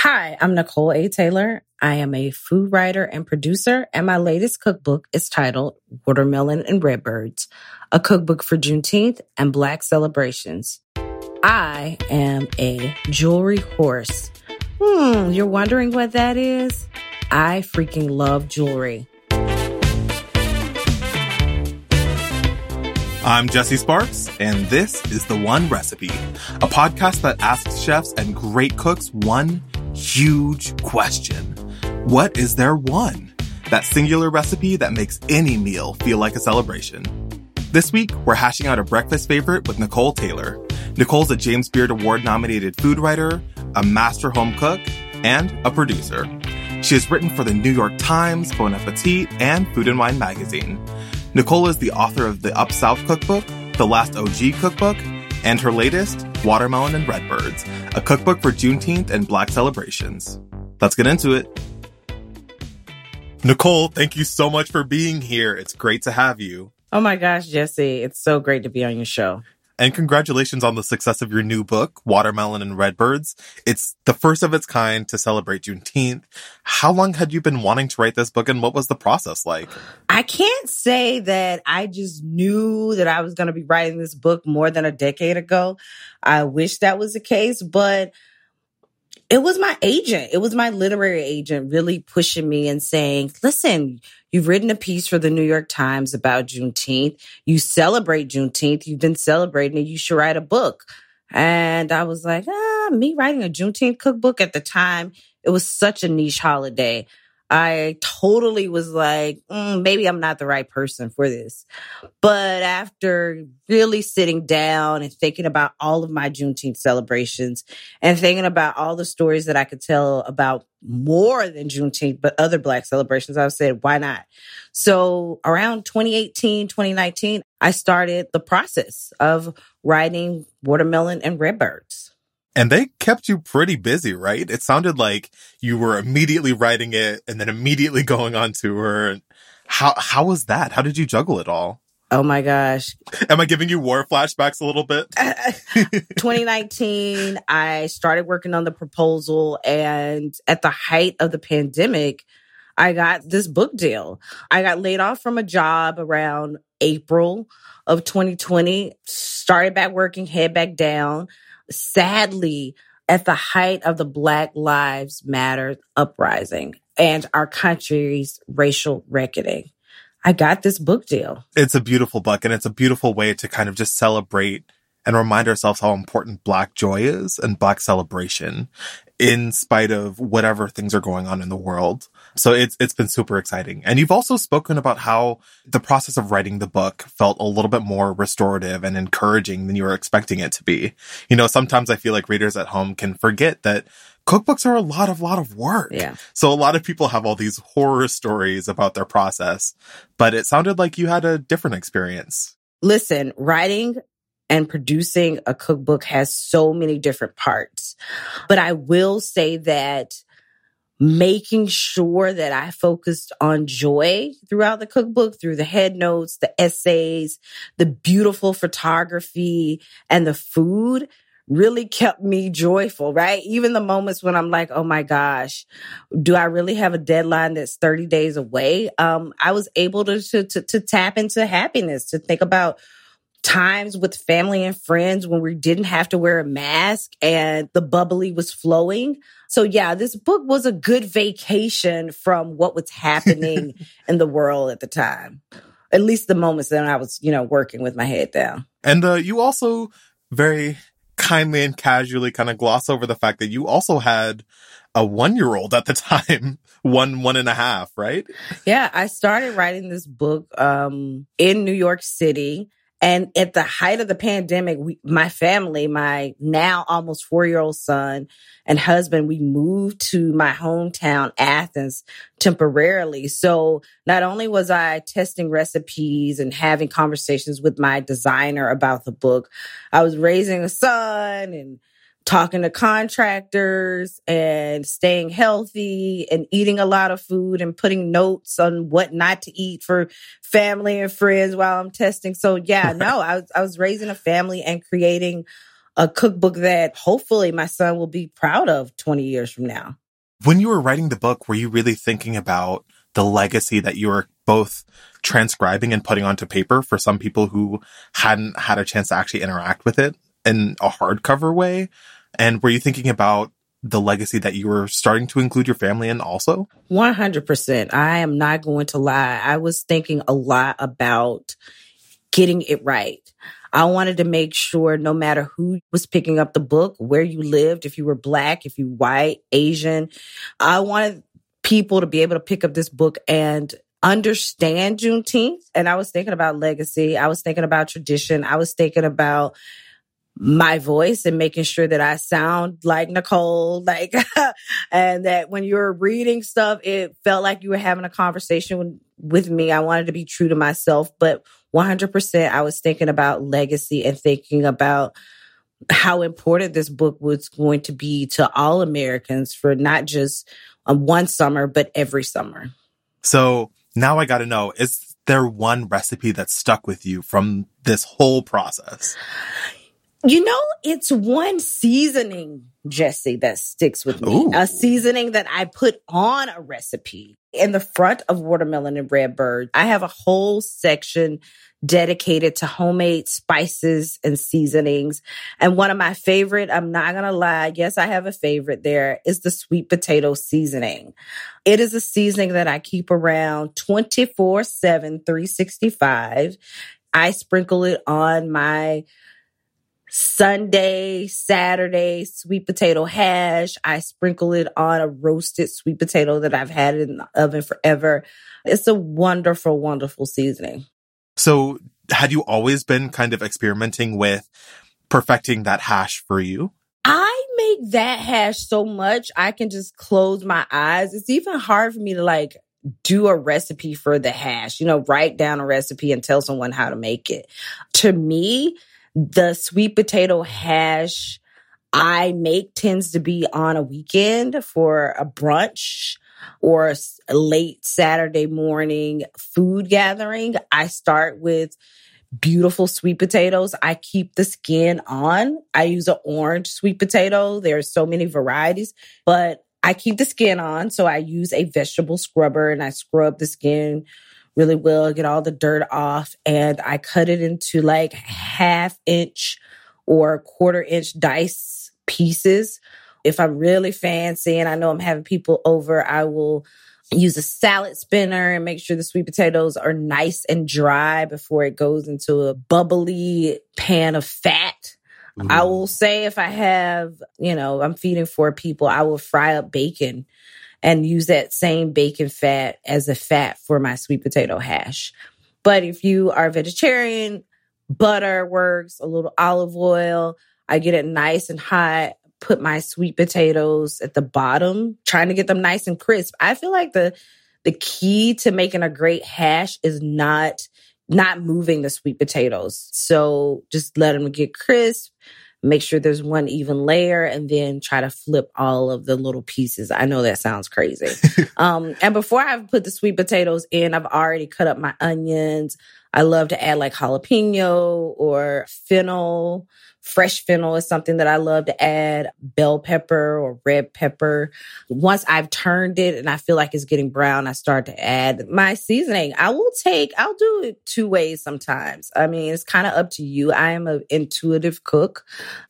Hi, I'm Nicole A. Taylor. I am a food writer and producer, and my latest cookbook is titled Watermelon and Redbirds, a cookbook for Juneteenth and Black celebrations. I am a jewelry horse. Hmm, you're wondering what that is? I freaking love jewelry. I'm Jesse Sparks, and this is The One Recipe, a podcast that asks chefs and great cooks one huge question. What is their one? That singular recipe that makes any meal feel like a celebration. This week, we're hashing out a breakfast favorite with Nicole Taylor. Nicole's a James Beard Award nominated food writer, a master home cook, and a producer. She has written for the New York Times, Bon Appetit, and Food and Wine magazine. Nicole is the author of the Up South Cookbook, the Last OG Cookbook, and her latest, Watermelon and Redbirds, a cookbook for Juneteenth and Black celebrations. Let's get into it. Nicole, thank you so much for being here. It's great to have you. Oh my gosh, Jesse, it's so great to be on your show. And congratulations on the success of your new book, Watermelon and Redbirds. It's the first of its kind to celebrate Juneteenth. How long had you been wanting to write this book and what was the process like? I can't say that I just knew that I was going to be writing this book more than a decade ago. I wish that was the case, but it was my agent. It was my literary agent really pushing me and saying, listen, you've written a piece for the New York Times about Juneteenth. You celebrate Juneteenth. You've been celebrating it. You should write a book. And I was like, ah, me writing a Juneteenth cookbook at the time, it was such a niche holiday. I totally was like, mm, maybe I'm not the right person for this. But after really sitting down and thinking about all of my Juneteenth celebrations and thinking about all the stories that I could tell about more than Juneteenth, but other Black celebrations, I said, why not? So around 2018, 2019, I started the process of writing Watermelon and Redbirds. And they kept you pretty busy, right? It sounded like you were immediately writing it and then immediately going on tour. How how was that? How did you juggle it all? Oh my gosh. Am I giving you war flashbacks a little bit? 2019, I started working on the proposal and at the height of the pandemic, I got this book deal. I got laid off from a job around April of 2020, started back working, head back down sadly, at the height of the Black Lives Matter uprising and our country's racial reckoning. I got this book deal. It's a beautiful book and it's a beautiful way to kind of just celebrate and remind ourselves how important Black joy is and Black celebration in spite of whatever things are going on in the world. So it's it's been super exciting. And you've also spoken about how the process of writing the book felt a little bit more restorative and encouraging than you were expecting it to be. You know, sometimes I feel like readers at home can forget that cookbooks are a lot of lot of work. Yeah. So a lot of people have all these horror stories about their process, but it sounded like you had a different experience. Listen, writing and producing a cookbook has so many different parts. But I will say that making sure that I focused on joy throughout the cookbook, through the head notes, the essays, the beautiful photography, and the food really kept me joyful, right? Even the moments when I'm like, oh my gosh, do I really have a deadline that's 30 days away? Um, I was able to, to, to, to tap into happiness, to think about times with family and friends when we didn't have to wear a mask and the bubbly was flowing. So yeah, this book was a good vacation from what was happening in the world at the time. At least the moments that I was, you know, working with my head down. And uh, you also very kindly and casually kind of gloss over the fact that you also had a one year old at the time, one, one and a half, right? Yeah. I started writing this book um, in New York City. And at the height of the pandemic, we, my family, my now almost four year old son and husband, we moved to my hometown, Athens, temporarily. So not only was I testing recipes and having conversations with my designer about the book, I was raising a son and talking to contractors and staying healthy and eating a lot of food and putting notes on what not to eat for family and friends while I'm testing. So yeah, no, I was I was raising a family and creating a cookbook that hopefully my son will be proud of 20 years from now. When you were writing the book, were you really thinking about the legacy that you were both transcribing and putting onto paper for some people who hadn't had a chance to actually interact with it in a hardcover way? And were you thinking about the legacy that you were starting to include your family in also? 100%. I am not going to lie. I was thinking a lot about getting it right. I wanted to make sure no matter who was picking up the book, where you lived, if you were black, if you white, Asian, I wanted people to be able to pick up this book and understand Juneteenth. And I was thinking about legacy. I was thinking about tradition. I was thinking about my voice and making sure that I sound like Nicole, like, and that when you were reading stuff, it felt like you were having a conversation with me. I wanted to be true to myself, but 100% I was thinking about legacy and thinking about how important this book was going to be to all Americans for not just um, one summer, but every summer. So now I got to know, is there one recipe that stuck with you from this whole process? You know, it's one seasoning, Jesse, that sticks with me. Ooh. A seasoning that I put on a recipe in the front of Watermelon and Redbird. I have a whole section dedicated to homemade spices and seasonings. And one of my favorite, I'm not going to lie, yes, I have a favorite there, is the sweet potato seasoning. It is a seasoning that I keep around 24 7, 365. I sprinkle it on my Sunday, Saturday sweet potato hash. I sprinkle it on a roasted sweet potato that I've had in the oven forever. It's a wonderful, wonderful seasoning. So, had you always been kind of experimenting with perfecting that hash for you? I make that hash so much I can just close my eyes. It's even hard for me to like do a recipe for the hash, you know, write down a recipe and tell someone how to make it. To me, the sweet potato hash I make tends to be on a weekend for a brunch or a late Saturday morning food gathering. I start with beautiful sweet potatoes. I keep the skin on. I use an orange sweet potato. There's so many varieties, but I keep the skin on. So I use a vegetable scrubber and I scrub the skin really well, get all the dirt off, and I cut it into like half inch or quarter inch dice pieces. If I'm really fancy and I know I'm having people over, I will use a salad spinner and make sure the sweet potatoes are nice and dry before it goes into a bubbly pan of fat. Ooh. I mm-hmm. will say if I have, you know, I'm feeding four people, I will fry up bacon and use that same bacon fat as a fat for my sweet potato hash. But if you are vegetarian, butter works, a little olive oil. I get it nice and hot, put my sweet potatoes at the bottom, trying to get them nice and crisp. I feel like the the key to making a great hash is not not moving the sweet potatoes. So just let them get crisp make sure there's one even layer and then try to flip all of the little pieces. I know that sounds crazy. um, and before I've put the sweet potatoes in, I've already cut up my onions. I love to add like jalapeno or fennel Fresh fennel is something that I love to add, bell pepper or red pepper. Once I've turned it and I feel like it's getting brown, I start to add my seasoning. I will take, I'll do it two ways sometimes. I mean, it's kind of up to you. I am an intuitive cook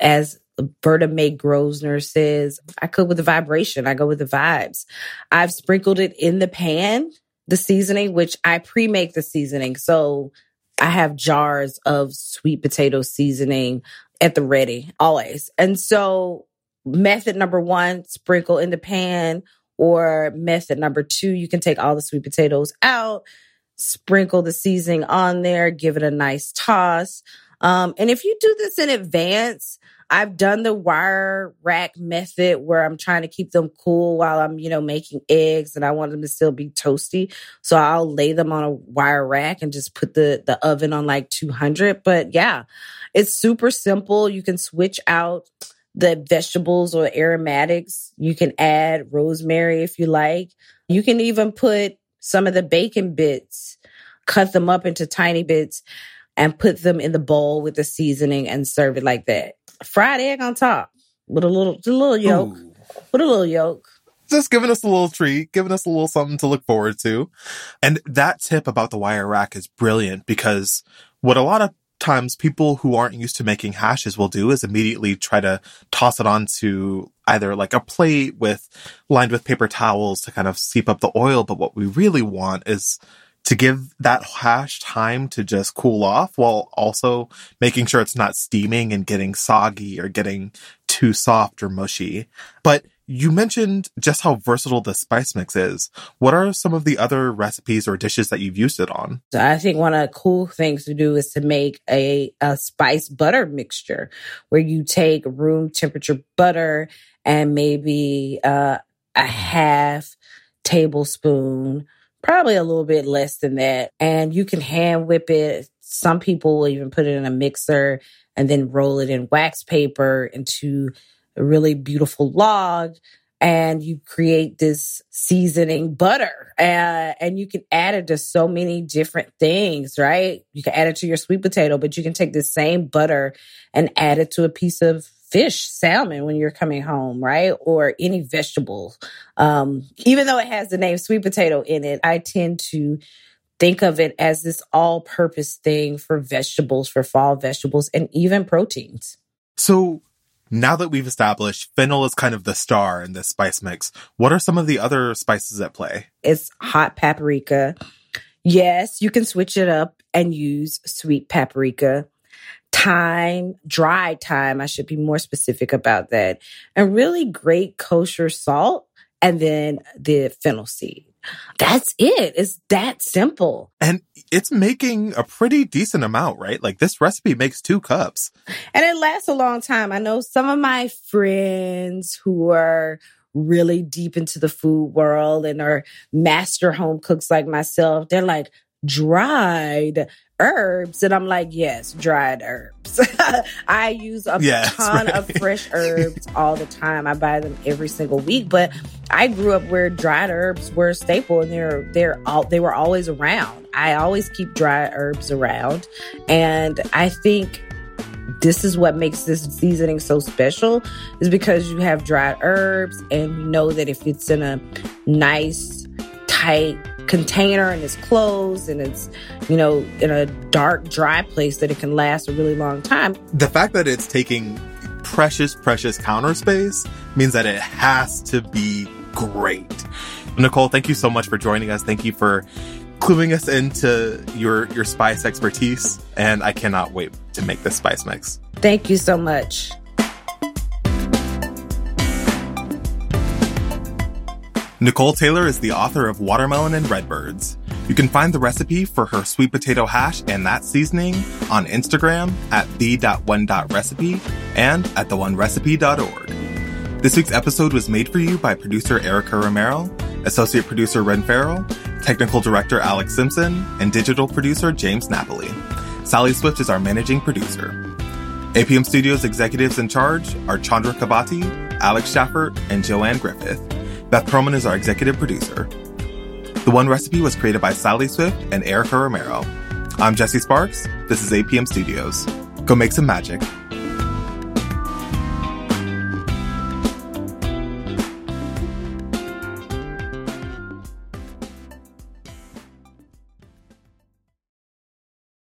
as Vertamae Grosvenor says, I cook with the vibration. I go with the vibes. I've sprinkled it in the pan, the seasoning, which I pre make the seasoning. So I have jars of sweet potato seasoning at the ready always. And so method number one, sprinkle in the pan or method number two, you can take all the sweet potatoes out, sprinkle the seasoning on there, give it a nice toss. Um, and if you do this in advance, I've done the wire rack method where I'm trying to keep them cool while I'm, you know, making eggs and I want them to still be toasty. So I'll lay them on a wire rack and just put the the oven on like 200. But yeah, it's super simple. You can switch out the vegetables or aromatics. You can add rosemary if you like. You can even put some of the bacon bits, cut them up into tiny bits and put them in the bowl with the seasoning and serve it like that. fried egg on top with a little, a little yolk, Ooh. with a little yolk. Just giving us a little treat, giving us a little something to look forward to. And that tip about the wire rack is brilliant because what a lot of times people who aren't used to making hashes will do is immediately try to toss it onto either like a plate with lined with paper towels to kind of seep up the oil. But what we really want is to give that hash time to just cool off while also making sure it's not steaming and getting soggy or getting too soft or mushy. But you mentioned just how versatile the spice mix is. What are some of the other recipes or dishes that you've used it on? So I think one of the cool things to do is to make a, a spice butter mixture where you take room temperature butter and maybe uh, a half tablespoon, probably a little bit less than that. And you can hand whip it. Some people will even put it in a mixer and then roll it in wax paper into a really beautiful log and you create this seasoning butter uh, and you can add it to so many different things right? You can add it to your sweet potato but you can take the same butter and add it to a piece of fish salmon when you're coming home right? Or any vegetable. Um, even though it has the name sweet potato in it i tend to think of it as this all purpose thing for vegetables for fall vegetables and even proteins. So now that we've established fennel is kind of the star in this spice mix, what are some of the other spices at play? it's hot paprika. Yes, you can switch it up and use sweet paprika. Thyme, dried thyme, I should be more specific about that. And really great kosher salt and then the fennel seed. That's it. It's that simple. And it's making a pretty decent amount, right? Like this recipe makes two cups. And it lasts a long time. I know some of my friends who are really deep into the food world and are master home cooks like myself, they're like, dried herbs. And I'm like, yes, dried herbs. I use a Yes, ton right. of fresh herbs all the time. I buy them every single week. But I grew up where dried herbs were a staple and they're they're all they were always around. I always keep dried herbs around. And I think this is what makes this seasoning so special is because you have dried herbs and you know that if it's in a nice tight container and it's closed and it's you know in a dark dry place that it can last a really long time The fact that it's taking precious, precious counter space means that it has to be great. Nicole, thank you so much for joining us. Thank you for cluing us into your your spice expertise, and I cannot wait to make this spice mix. thank you so much Nicole Taylor is the author of Watermelon and Redbirds. You can find the recipe for her sweet potato hash and that seasoning on Instagram at the.one.recipe and at theonerecipe.org. This week's episode was made for you by producer Erica Romero, associate producer Ren Farrell, technical director Alex Simpson, and digital producer James Napoli. Sally Swift is our managing producer. APM Studios executives in charge are Chandra Kabati, Alex Schaffert, and Joanne Griffith. Beth Perlman is our executive producer. The One Recipe was created by Sally Swift and Erica Romero. I'm Jesse Sparks. This is APM Studios. Go make some magic.